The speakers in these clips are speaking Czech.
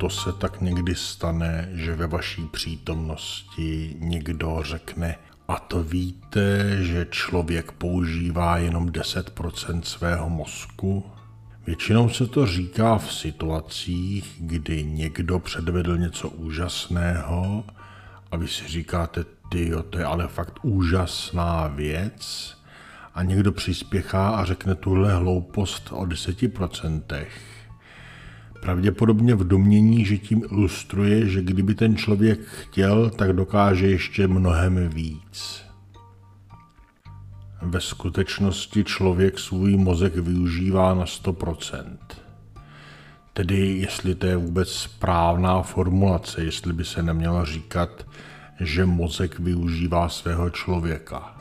to se tak někdy stane, že ve vaší přítomnosti někdo řekne, a to víte, že člověk používá jenom 10% svého mozku? Většinou se to říká v situacích, kdy někdo předvedl něco úžasného a vy si říkáte, ty to je ale fakt úžasná věc a někdo přispěchá a řekne tuhle hloupost o 10%. Pravděpodobně v domění, že tím ilustruje, že kdyby ten člověk chtěl, tak dokáže ještě mnohem víc. Ve skutečnosti člověk svůj mozek využívá na 100%. Tedy jestli to je vůbec správná formulace, jestli by se nemělo říkat, že mozek využívá svého člověka.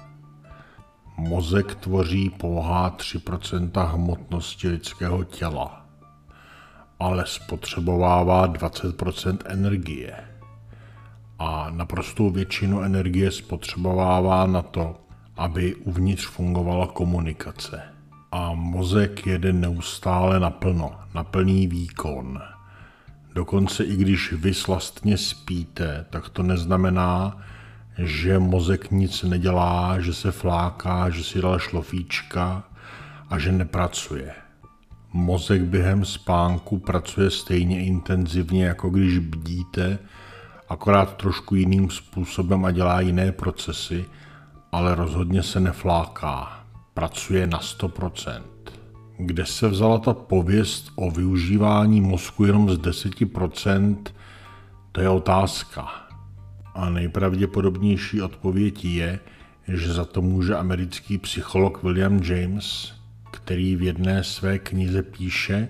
Mozek tvoří pouhá 3% hmotnosti lidského těla, ale spotřebovává 20% energie. A naprostou většinu energie spotřebovává na to, aby uvnitř fungovala komunikace. A mozek jede neustále naplno, na plný výkon. Dokonce i když vy slastně spíte, tak to neznamená, že mozek nic nedělá, že se fláká, že si dal šlofíčka a že nepracuje. Mozek během spánku pracuje stejně intenzivně, jako když bdíte, akorát trošku jiným způsobem a dělá jiné procesy, ale rozhodně se nefláká. Pracuje na 100%. Kde se vzala ta pověst o využívání mozku jenom z 10%, to je otázka. A nejpravděpodobnější odpověď je, že za to může americký psycholog William James, který v jedné své knize píše,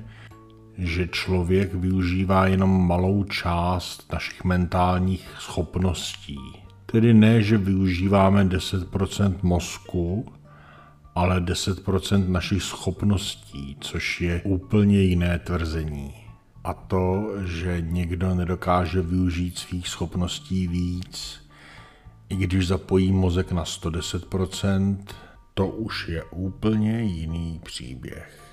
že člověk využívá jenom malou část našich mentálních schopností. Tedy ne, že využíváme 10% mozku, ale 10% našich schopností, což je úplně jiné tvrzení. A to, že někdo nedokáže využít svých schopností víc, i když zapojí mozek na 110%, to už je úplně jiný příběh.